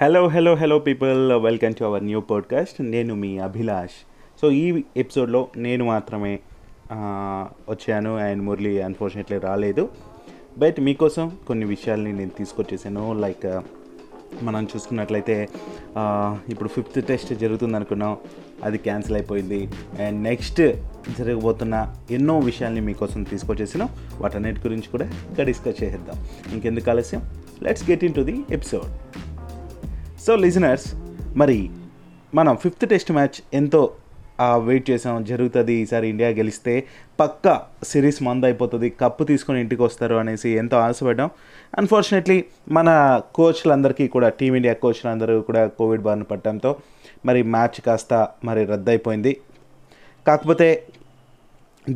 Hello hello hello people welcome to our new podcast నేను మీ Abhilash. So ఈ ఎపిసోడ్లో నేను మాత్రమే వచ్చాను అండ్ మురళి అన్ఫార్చునేట్లీ రాలేదు. బట్ మీకోసం కొన్ని విషయాల్ని నేను తీసుకొచ్చేసాను. లైక్ మనం చూసుకున్నట్లయితే ఇప్పుడు ఫిఫ్త్ టెస్ట్ జరుగుతుంది అనుకున్నాం అది క్యాన్సిల్ అయిపోయింది. అండ్ నెక్స్ట్ జరగబోతున్న ఎన్నో విషయాల్ని మీకోసం తీసుకొచ్చేసాను. వాటన్నిటి గురించి కూడా ఇక్కడ డిస్కస్ చేసేద్దాం. ఇంకెందుకు ఆలస్యం? Let's get into the episode so listeners మరి మనం ఫిఫ్త్ టెస్ట్ మ్యాచ్ ఎంతో వెయిట్ చేసాం. జరుగుతుంది ఈసారి ఇండియా గెలిస్తే పక్కా సిరీస్ మంద అయిపోతుంది కప్పు తీసుకొని ఇంటికి వస్తారు అనేసి ఎంతో ఆశపడ్డాం. అన్ఫార్చునేట్లీ మన కోచ్లందరికీ కూడా టీమిండియా కోచ్లందరూ కూడా కోవిడ్ బారిన పడటంతో మరి మ్యాచ్ కాస్త మరి రద్దయిపోయింది. కాకపోతే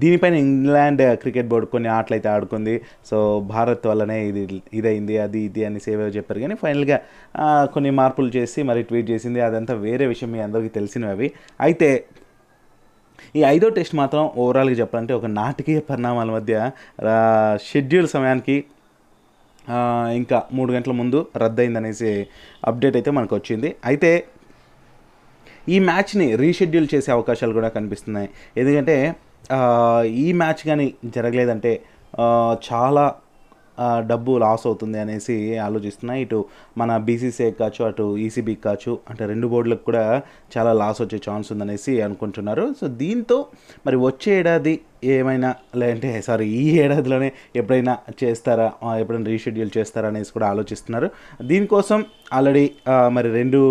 దీనిపైన ఇంగ్లాండ్ క్రికెట్ బోర్డు కొన్ని ఆటలు అయితే ఆడుకుంది. సో భారత్ వల్లనే ఇది ఇదైంది అది ఇది అని సేవ చెప్పారు. కానీ ఫైనల్గా కొన్ని మార్పులు చేసి మరి ట్వీట్ చేసింది. అదంతా వేరే విషయం మీ అందరికీ తెలిసినవి అవి. అయితే ఈ ఐదో టెస్ట్ మాత్రం ఓవరాల్గా చెప్పాలంటే ఒక నాటకీయ పరిణామాల మధ్య షెడ్యూల్ సమయానికి ఇంకా మూడు గంటల ముందు రద్దయిందనేసి అప్డేట్ అయితే మనకు వచ్చింది. అయితే ఈ మ్యాచ్ని రీషెడ్యూల్ చేసే అవకాశాలు కూడా కనిపిస్తున్నాయి. ఎందుకంటే ఈ మ్యాచ్ కానీ జరగలేదంటే చాలా డబ్బు లాస్ అవుతుంది అనేసి ఆలోచిస్తున్నాయి ఇటు మన బీసీసీఐ కావచ్చు అటు ఈసీబీ కావచ్చు అంటే రెండు బోర్డులకు కూడా చాలా లాస్ వచ్చే ఛాన్స్ ఉందనేసి అనుకుంటున్నారు. సో దీంతో మరి వచ్చే ఏడాది ఏమైనా లేదంటే సారీ ఈ ఏడాదిలోనే ఎప్పుడైనా చేస్తారా ఎప్పుడైనా రీషెడ్యూల్ చేస్తారా అనేసి కూడా ఆలోచిస్తున్నారు. దీనికోసం ఆల్రెడీ మరి రెండు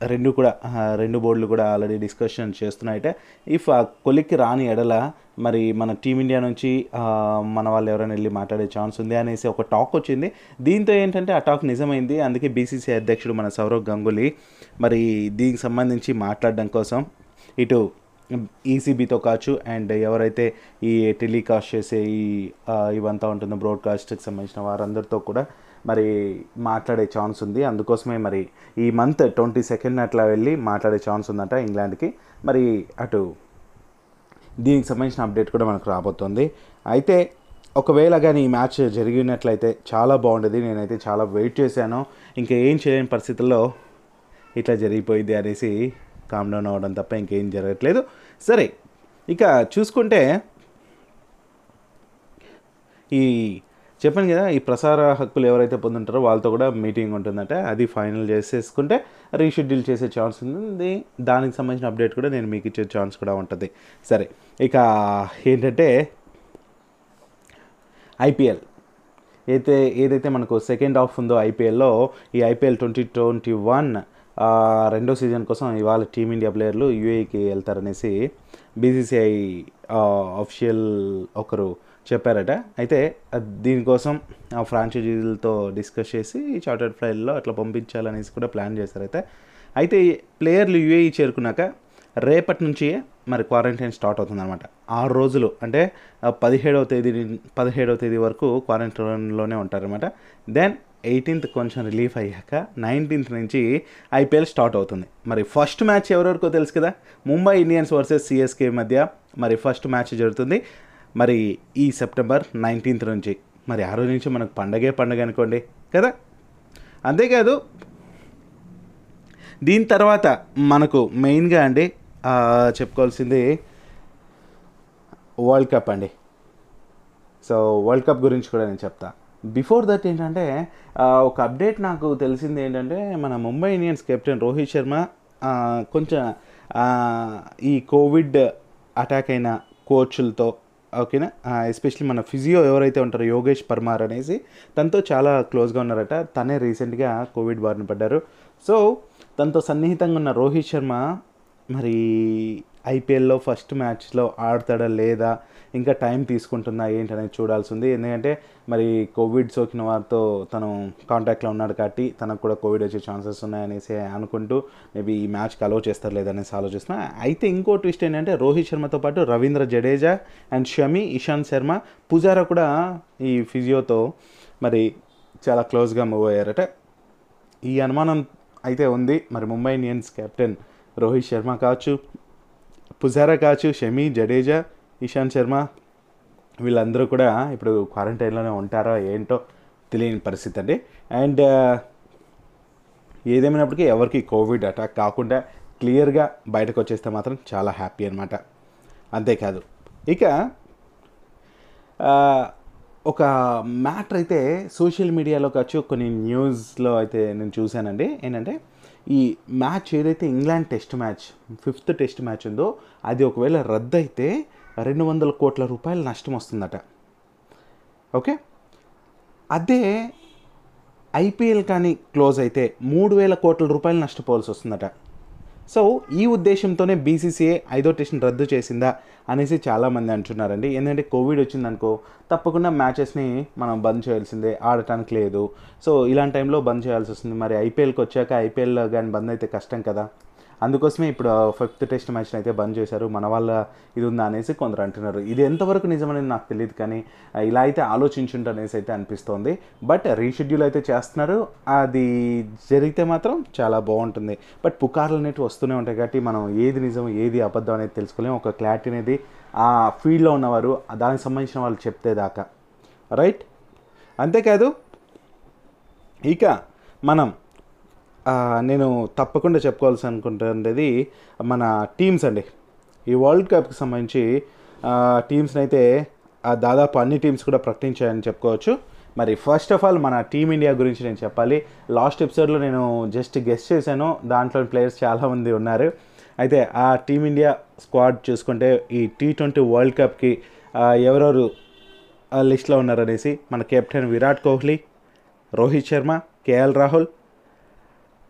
రెండు కూడా రెండు బోర్డులు కూడా ఆల్రెడీ డిస్కషన్ చేస్తున్నాయితే ఇఫ్ ఆ కొలిక్కి రాని ఎడల మరి మన టీమిండియా నుంచి మన వాళ్ళు ఎవరైనా వెళ్ళి మాట్లాడే ఛాన్స్ ఉంది అనేసి ఒక టాక్ వచ్చింది. దీంతో ఏంటంటే ఆ టాక్ నిజమైంది. అందుకే బీసీసీ అధ్యక్షుడు మన సౌరవ్ గంగూలీ మరి దీనికి సంబంధించి మాట్లాడడం కోసం ఇటు ఈసీబీతో కావచ్చు అండ్ ఎవరైతే ఈ టెలికాస్ట్ చేసే ఈ ఇవంతా ఉంటుందో బ్రాడ్కాస్ట్కి సంబంధించిన వారందరితో కూడా మరి మాట్లాడే ఛాన్స్ ఉంది. అందుకోసమే మరి ఈ మంత్ ట్వంటీ సెకండ్ అట్లా వెళ్ళి మాట్లాడే ఛాన్స్ ఉందంట ఇంగ్లాండ్కి. మరి అటు దీనికి సంబంధించిన అప్డేట్ కూడా మనకు రాబోతుంది. అయితే ఒకవేళ కానీ ఈ మ్యాచ్ జరిగినట్లయితే చాలా బాగుండేది. నేనైతే చాలా వెయిట్ చేశాను. ఇంకా ఏం చేయలేని పరిస్థితుల్లో ఇట్లా జరిగిపోయింది అనేసి కామ్ డౌన్ అవ్వడం తప్ప ఇంకేం జరగట్లేదు. సరే ఇక చూసుకుంటే ఈ చెప్పాను కదా ఈ ప్రసార హక్కులు ఎవరైతే పొందుంటారో వాళ్ళతో కూడా మీటింగ్ ఉంటుందంటే. అది ఫైనల్ చేసేసుకుంటే రీషెడ్యూల్ చేసే ఛాన్స్ ఉంది దానికి సంబంధించిన అప్డేట్ కూడా నేను మీకు ఇచ్చే ఛాన్స్ కూడా ఉంటుంది. సరే ఇక ఏంటంటే ఐపీఎల్. అయితే ఏదైతే మనకు సెకండ్ హాఫ్ ఉందో ఐపీఎల్లో ఈ ఐపీఎల్ ట్వంటీ ట్వంటీ వన్ రెండో సీజన్ కోసం ఇవాళ టీమిండియా ప్లేయర్లు యూఏకి వెళ్తారనేసి బీసీసీఐ ఆఫీషియల్ ఒకరు చెప్పారట. అయితే దీనికోసం ఆ ఫ్రాంచైజీలతో డిస్కస్ చేసి చార్టర్డ్ ఫ్లైట్లో అట్లా పంపించాలనేసి కూడా ప్లాన్ చేశారైతే అయితే. ప్లేయర్లు యూఏఈ చేరుకున్నాక రేపటి నుంచి మరి క్వారంటైన్ స్టార్ట్ అవుతుందన్నమాట. ఆరు రోజులు అంటే పదిహేడవ తేదీ పదిహేడవ తేదీ వరకు క్వారంటైన్లోనే ఉంటారనమాట దెన్ ఎయిటీన్త్ కొంచెం రిలీఫ్ అయ్యాక నైన్టీన్త్ నుంచి ఐపీఎల్ స్టార్ట్ అవుతుంది. మరి ఫస్ట్ మ్యాచ్ ఎవరెవరికో తెలుసు కదా? ముంబై ఇండియన్స్ వర్సెస్ సిఎస్కే మధ్య మరి ఫస్ట్ మ్యాచ్ జరుగుతుంది. మరి ఈ సెప్టెంబర్ నైన్టీన్త్ నుంచి. మరి ఆ రోజు నుంచి మనకు పండగే పండగ అనుకోండి కదా? అంతేకాదు దీని తర్వాత మనకు మెయిన్గా అండి చెప్పుకోవాల్సింది వరల్డ్ కప్ అండి. సో వరల్డ్ కప్ గురించి కూడా నేను చెప్తా. బిఫోర్ దట్ ఏంటంటే ఒక అప్డేట్ నాకు తెలిసింది ఏంటంటే మన ముంబై ఇండియన్స్ కెప్టెన్ రోహిత్ శర్మ కొంచెం ఈ కోవిడ్ అటాక్ అయిన కోచ్లతో ఓకేనా? ఎస్పెషల్లీ మన ఫిజియో ఎవరైతే ఉంటారో యోగేష్ పర్మార్ అనేసి తనతో చాలా క్లోజ్గా ఉన్నారట. తనే రీసెంట్గా కోవిడ్ బారిన పడ్డారు. సో తనతో సన్నిహితంగా ఉన్న రోహిత్ శర్మ మరి ఐపీఎల్లో ఫస్ట్ మ్యాచ్లో ఆడతాడా లేదా ఇంకా టైం తీసుకుంటుందా అనేది చూడాల్సి ఉంది. ఎందుకంటే మరి కోవిడ్ సోకిన వారితో తను కాంటాక్ట్లో ఉన్నాడు కాబట్టి తనకు కూడా కోవిడ్ వచ్చే ఛాన్సెస్ ఉన్నాయనేసి అనుకుంటూ మేబీ ఈ మ్యాచ్కి అలో చేస్తారు లేదనేసి ఆలోచిస్తున్నా. అయితే ఇంకో ట్విస్ట్ ఏంటంటే రోహిత్ శర్మతో పాటు రవీంద్ర జడేజా అండ్ షమి ఇషాంత్ శర్మ పుజారా కూడా ఈ ఫిజియోతో మరి చాలా క్లోజ్గా మూవ్ అయ్యారట. ఈ అనుమానం అయితే ఉంది. మరి ముంబై ఇండియన్స్ కెప్టెన్ రోహిత్ శర్మ కావచ్చు పుజారా కావచ్చు షమి జడేజా ఇషాంత్ శర్మ వీళ్ళందరూ కూడా ఇప్పుడు క్వారంటైన్లోనే ఉంటారో ఏంటో తెలియని పరిస్థితి అండి. అండ్ ఏదేమైనప్పటికీ ఎవరికి కోవిడ్ అటాక్ కాకుండా క్లియర్గా బయటకు వచ్చేస్తే మాత్రం చాలా హ్యాపీ అనమాట అంతేకాదు. ఇక ఒక మ్యాటర్ అయితే సోషల్ మీడియాలో కావచ్చు కొన్ని న్యూస్లో అయితే నేను చూశానండి. ఏంటంటే ఈ మ్యాచ్ ఏదైతే England test match fifth test match ఉందో అది ఒకవేళ రద్దు అయితే రెండు వందల కోట్ల రూపాయలు నష్టం వస్తుందట. ఓకే? అదే ఐపీఎల్ కానీ క్లోజ్ అయితే మూడు వేల కోట్ల రూపాయలు నష్టపోవాల్సి వస్తుందట. సో ఈ ఉద్దేశంతోనే బీసీసీఏ ఐదో టెస్ట్ని రద్దు చేసిందా అనేసి చాలామంది అంటున్నారండి. ఎందుకంటే కోవిడ్ వచ్చిందనుకో తప్పకుండా మ్యాచెస్ని మనం బంద్ చేయాల్సిందే ఆడటానికి లేదు. సో ఇలాంటి టైంలో బంద్ చేయాల్సి వస్తుంది. మరి ఐపీఎల్కి వచ్చాక ఐపీఎల్ కానీ బంద్ అయితే కష్టం కదా? అందుకోసమే ఇప్పుడు ఫిఫ్త్ టెస్ట్ మ్యాచ్ని అయితే బంద్ చేశారు. మన వాళ్ళ ఇది ఉందా అనేసి కొందరు అంటున్నారు. ఇది ఎంతవరకు నిజమని నాకు తెలియదు కానీ ఇలా అయితే ఆలోచించుంట అనేసి అయితే అనిపిస్తోంది. బట్ రీషెడ్యూల్ అయితే చేస్తున్నారు. అది జరిగితే మాత్రం చాలా బాగుంటుంది. బట్ పుకార్లు అనేవి వస్తూనే ఉంటాయి కాబట్టి మనం ఏది నిజం ఏది అబద్ధం అనేది తెలుసుకోలేము ఒక క్లారిటీ అనేది ఆ ఫీల్డ్లో ఉన్నవారు దానికి సంబంధించిన వాళ్ళు చెప్తే దాకా. రైట్? అంతేకాదు ఇక మనం నేను తప్పకుండా చెప్పుకోవాల్సి అనుకుంటున్నది మన టీమ్స్ అండి. ఈ వరల్డ్ కప్కి సంబంధించి టీమ్స్ని అయితే దాదాపు అన్ని టీమ్స్ కూడా ప్రకటించాయని చెప్పుకోవచ్చు. మరి ఫస్ట్ ఆఫ్ ఆల్ మన టీమిండియా గురించి నేను చెప్పాలి. లాస్ట్ ఎపిసోడ్లో నేను జస్ట్ గెస్ట్ చేశాను. దాంట్లో ప్లేయర్స్ చాలామంది ఉన్నారు. అయితే ఆ టీమిండియా స్క్వాడ్ చూసుకుంటే ఈ టీ ట్వంటీ వరల్డ్ కప్కి ఎవరెవరు లిస్ట్లో ఉన్నారనేసి మన captain Virat Kohli Rohit Sharma K L Rahul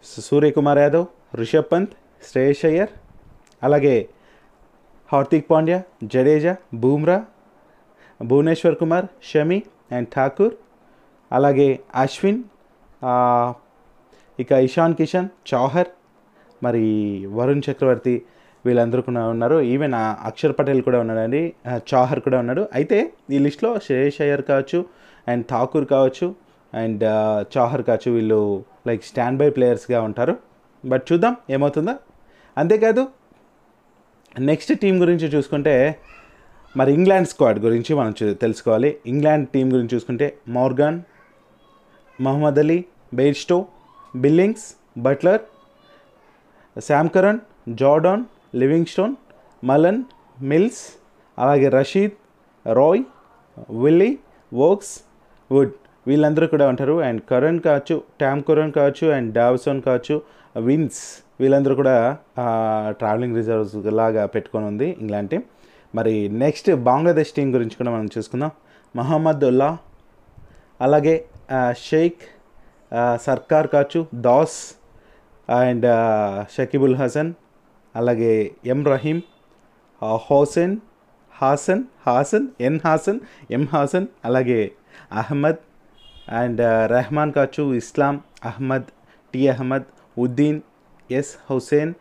Suryakumar Yadav Rishabh Pant Shreyas Iyer అలాగే హార్దిక్ పాండ్యా జడేజా బూమ్రా భువనేశ్వర్ కుమార్ షమి అండ్ ఠాకూర్ అలాగే అశ్విన్ ఇక ఇషాన్ కిషన్ చౌహర్ మరి వరుణ్ చక్రవర్తి వీళ్ళందరూ కూడా ఉన్నారు. ఈవెన్ అక్షర్ పటేల్ కూడా ఉన్నాడండి. చౌహర్ కూడా ఉన్నాడు. అయితే ఈ లిస్ట్లో శ్రేయస్ అయ్యర్ కావచ్చు అండ్ ఠాకూర్ కావచ్చు అండ్ చాహర్ చౌహర్ కావచ్చు వీళ్ళు లైక్ స్టాండ్ బై ప్లేయర్స్గా ఉంటారు. బట్ చూద్దాం ఏమవుతుందో. అంతేకాదు నెక్స్ట్ టీం గురించి చూసుకుంటే మరి ఇంగ్లాండ్ స్క్వాడ్ గురించి మనం తెలుసుకోవాలి. ఇంగ్లాండ్ టీం గురించి చూసుకుంటే Morgan Mohammad Ali Bairstow Billings Buttler Sam Curran Jordan Livingstone Malan Mills అలాగే Rashid Roy Willey Woakes Wood. వీళ్ళందరూ కూడా ఉంటారు. అండ్ కరణ్ కావచ్చు ట్యామ్ కరణ్ కావచ్చు అండ్ డావ్సోన్ కావచ్చు విన్స్ వీళ్ళందరూ కూడా ట్రావెలింగ్ రిజర్వ్స్ లాగా పెట్టుకొని ఉంది ఇంగ్లాండ్ టీం మరి నెక్స్ట్ బంగ్లాదేశ్ టీం గురించి కూడా మనం చూసుకుందాం. మహమ్మద్ ఉల్లా అలాగే షేక్ సర్కార్ కావచ్చు దాస్ అండ్ షకీబుల్ హసన్ అలాగే ఎం రహీం హోసెన్ హాసన్ హాసన్ ఎన్ హాసన్ ఎం హాసన్ అలాగే అహ్మద్ అండ్ uh, రెహమాన్ కాచు Islam Ahmed T. Ahmed Uddin S. Hussain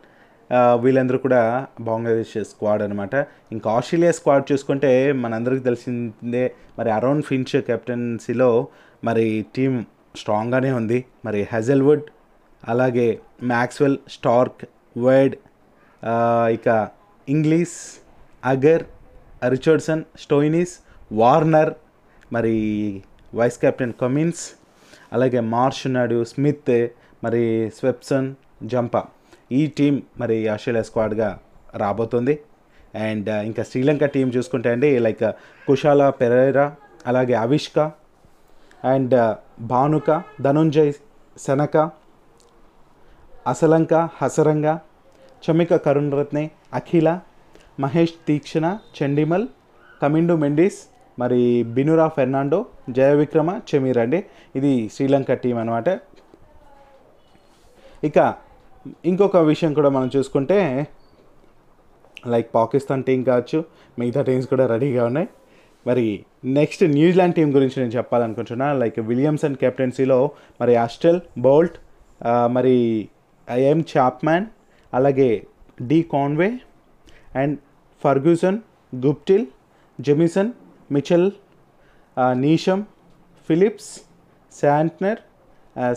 uh, వీళ్ళందరూ కూడా బంగ్లాదేశ్ స్క్వాడ్ అనమాట ఇంకా ఆస్ట్రేలియా స్క్వాడ్ చూసుకుంటే మనందరికీ తెలిసిందే మరి అరౌండ్ ఫించ్ కెప్టెన్సీలో మరి టీం స్ట్రాంగ్గానే ఉంది. మరి హెజల్వుడ్ అలాగే మ్యాక్స్వెల్ స్టార్క్ వైడ్ uh, ఇక Inglis Agar Richardson Stoinis Warner మరి వైస్ కెప్టెన్ కమిన్స్ అలాగే మార్ష్ ఉన్నాడు స్మిత్ మరి స్వెప్సన్ జంపా. ఈ టీం మరి ఆస్ట్రేలియా స్క్వాడ్గా రాబోతుంది. అండ్ ఇంకా శ్రీలంక టీం చూసుకుంటే అండి లైక్ కుషాల పెరేరా అలాగే అవిష్క అండ్ భానుక ధనుంజయ్ శనక అసలంక హసరంగ చమిక కరుణరత్నే అఖిల మహేష్ తీక్షణ చండిమల్ కమిండు మెండిస్ మరి బినురా ఫెర్నాండో జయవిక్రమ చెమీర్ అండి ఇది శ్రీలంక టీం అనమాట ఇక ఇంకొక విషయం కూడా మనం చూసుకుంటే లైక్ పాకిస్తాన్ టీం కావచ్చు మిగతా టీమ్స్ కూడా రెడీగా ఉన్నాయి. మరి నెక్స్ట్ న్యూజిలాండ్ టీం గురించి నేను చెప్పాలనుకుంటున్నా. లైక్ విలియమ్సన్ కెప్టెన్సీలో మరి అస్టెల్ బోల్ట్ మరి ఎం చాప్మ్యాన్ అలాగే D Conway and Ferguson Guptill Jamieson Mitchell Neesham Phillips Santner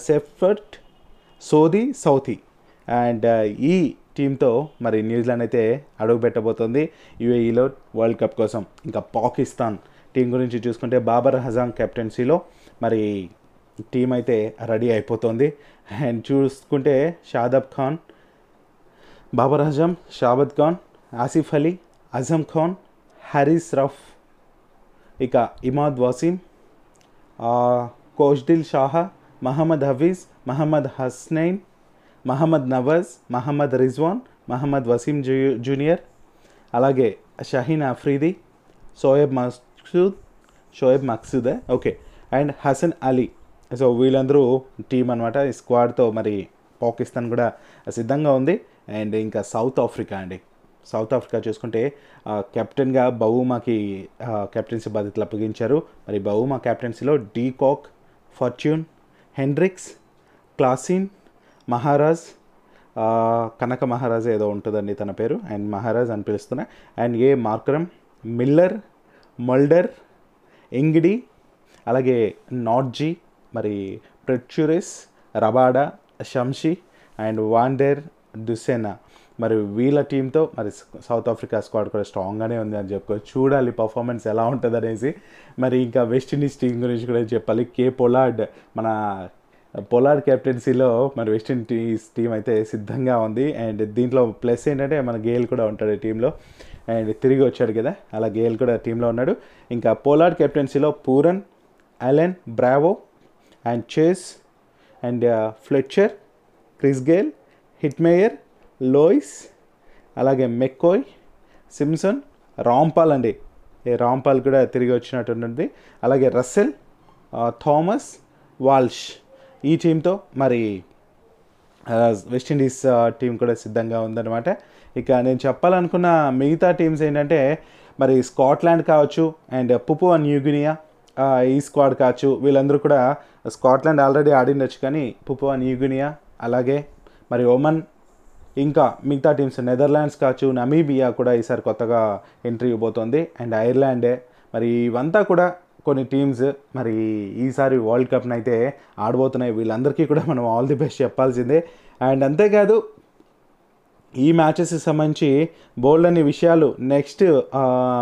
Seifert Sodhi Southee. And ఈ టీంతో మరి న్యూజిలాండ్ అయితే అడుగు పెట్టబోతోంది యుఏఈలో వరల్డ్ కప్ కోసం. ఇంకా పాకిస్తాన్ టీం గురించి చూసుకుంటే బాబర్ హజాం కెప్టెన్సీలో మరి టీం అయితే రెడీ అయిపోతుంది. అండ్ చూసుకుంటే షాదబ్ ఖాన్ బాబర్ అజమ్ షాబద్ ఖాన్ ఆసిఫ్ అలీ అజమ్ ఖాన్ హరీస్ రఫ్ ఇక ఇమాద్ వసీం కోష్దిల్ షాహా మహమ్మద్ హఫీజ్ మహమ్మద్ హస్నైన్ మహమ్మద్ నవాజ్ మహమ్మద్ రిజ్వాన్ మహమ్మద్ వసీం జూ జూనియర్ అలాగే Shaheen Afridi Shoaib Maqsood Shoaib మక్సూదే okay. And Hasan Ali. So వీళ్ళందరూ టీం అనమాట ఈ స్క్వాడ్తో మరి పాకిస్తాన్ కూడా సిద్ధంగా ఉంది. అండ్ ఇంకా సౌత్ ఆఫ్రికా అండి. సౌత్ ఆఫ్రికా చూసుకుంటే కెప్టెన్గా బహుమాకి కెప్టెన్సీ బాధ్యతలు అప్పగించారు. మరి Bavuma కెప్టెన్సీలో de Kock Fortuin Hendricks Klaasen Maharaj కనక మహారాజ్ ఏదో ఉంటుందండి తన పేరు. అండ్ మహారాజ్ అని పిలుస్తున్నా. And A Markram Miller Mulder Ngidi అలాగే నాట్జీ మరి Pretorius Rabada Shamsi and van der Dussen. మరి వీళ్ళ టీంతో మరి సౌత్ ఆఫ్రికా స్క్వాడ్ కూడా స్ట్రాంగ్గానే ఉంది అని చెప్పుకోవచ్చు చూడాలి పర్ఫార్మెన్స్ ఎలా ఉంటుంది అనేసి మరి ఇంకా వెస్టిండీస్ టీం గురించి కూడా చెప్పాలి. కే పొలాడ్ మన పొలార్డ్ కెప్టెన్సీలో మరి వెస్టిండీస్ టీం అయితే సిద్ధంగా ఉంది. అండ్ దీంట్లో ప్లస్ ఏంటంటే మన గేల్ కూడా ఉంటాడు టీంలో అండ్ తిరిగి వచ్చాడు కదా. అలా గేల్ కూడా టీంలో ఉన్నాడు. ఇంకా Pollard కెప్టెన్సీలో Pooran Allen Bravo and Chase and Fletcher Chris Gayle Hetmyer Lewis అలాగే మెక్కోయ్ సిమ్సన్ రాంపాల్ అండి. ఏ రాంపాల్ కూడా తిరిగి వచ్చినట్టుంది అలాగే రస్సెల్ థామస్ వాల్ష్. ఈ టీంతో మరి వెస్టిండీస్ టీం కూడా సిద్ధంగా ఉందన్నమాట. ఇక నేను చెప్పాలనుకున్న మిగతా టీమ్స్ ఏంటంటే మరి స్కాట్లాండ్ కావచ్చు అండ్ పుపు న్యూగినియా ఈ స్క్వాడ్ కావచ్చు. వీళ్ళందరూ కూడా స్కాట్లాండ్ ఆల్రెడీ ఆడిండొచ్చు కానీ పుపు న్యూగినియా అలాగే మరి ఒమన్ ఇంకా మిగతా టీమ్స్ నెదర్లాండ్స్ కావచ్చు నమీబియా కూడా ఈసారి కొత్తగా ఎంట్రీ ఇవ్వబోతోంది. అండ్ ఐర్లాండే మరి ఇవంతా కూడా కొన్ని టీమ్స్ మరి ఈసారి వరల్డ్ కప్ని అయితే ఆడబోతున్నాయి. వీళ్ళందరికీ కూడా మనం ఆల్ ది బెస్ట్ చెప్పాల్సిందే. అండ్ అంతేకాదు ఈ మ్యాచెస్కి సంబంధించి బోల్డ్ అనే విషయాలు నెక్స్ట్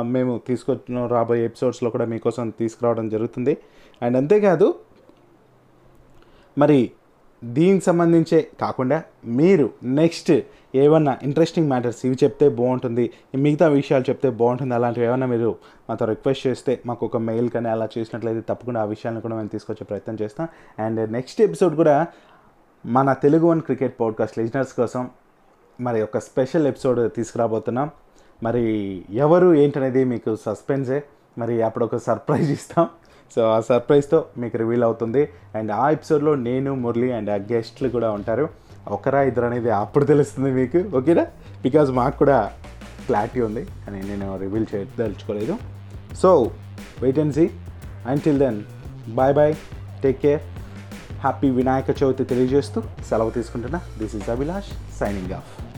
మేము తీసుకొచ్చిన రాబోయే ఎపిసోడ్స్లో కూడా మీకోసం తీసుకురావడం జరుగుతుంది. అండ్ అంతేకాదు మరి దీనికి సంబంధించే కాకుండా మీరు నెక్స్ట్ ఏమన్నా ఇంట్రెస్టింగ్ మ్యాటర్స్ ఇవి చెప్తే బాగుంటుంది మిగతా విషయాలు చెప్తే బాగుంటుంది అలాంటివి ఏమైనా మీరు మాతో రిక్వెస్ట్ చేస్తే మాకు ఒక మెయిల్ కానీ అలా చేసినట్లయితే తప్పకుండా ఆ విషయాలను కూడా మేము తీసుకొచ్చే ప్రయత్నం చేస్తాం. అండ్ నెక్స్ట్ ఎపిసోడ్ కూడా మన Telugu one cricket podcast listeners కోసం మరి ఒక స్పెషల్ ఎపిసోడ్ తీసుకురాబోతున్నాం. మరి ఎవరు ఏంటనేది మీకు సస్పెన్సే మరి అప్పుడు ఒక సర్ప్రైజ్ ఇస్తాం. సో ఆ సర్ప్రైజ్తో మీకు రివీల్ అవుతుంది. అండ్ ఆ ఎపిసోడ్లో నేను మురళి అండ్ ఆ గెస్ట్లు కూడా ఉంటారు. ఒకరా ఇద్దరు అనేది అప్పుడు తెలుస్తుంది మీకు ఓకేనా? బికాజ్ మాకు కూడా క్లారిటీ ఉంది అని నేను reveal చేయదలుచుకోలేదు so wait and see until then bye bye take care happy Vinayaka Chavithi తెలియజేస్తూ సెలవు తీసుకుంటున్నా. This is Abhilash signing off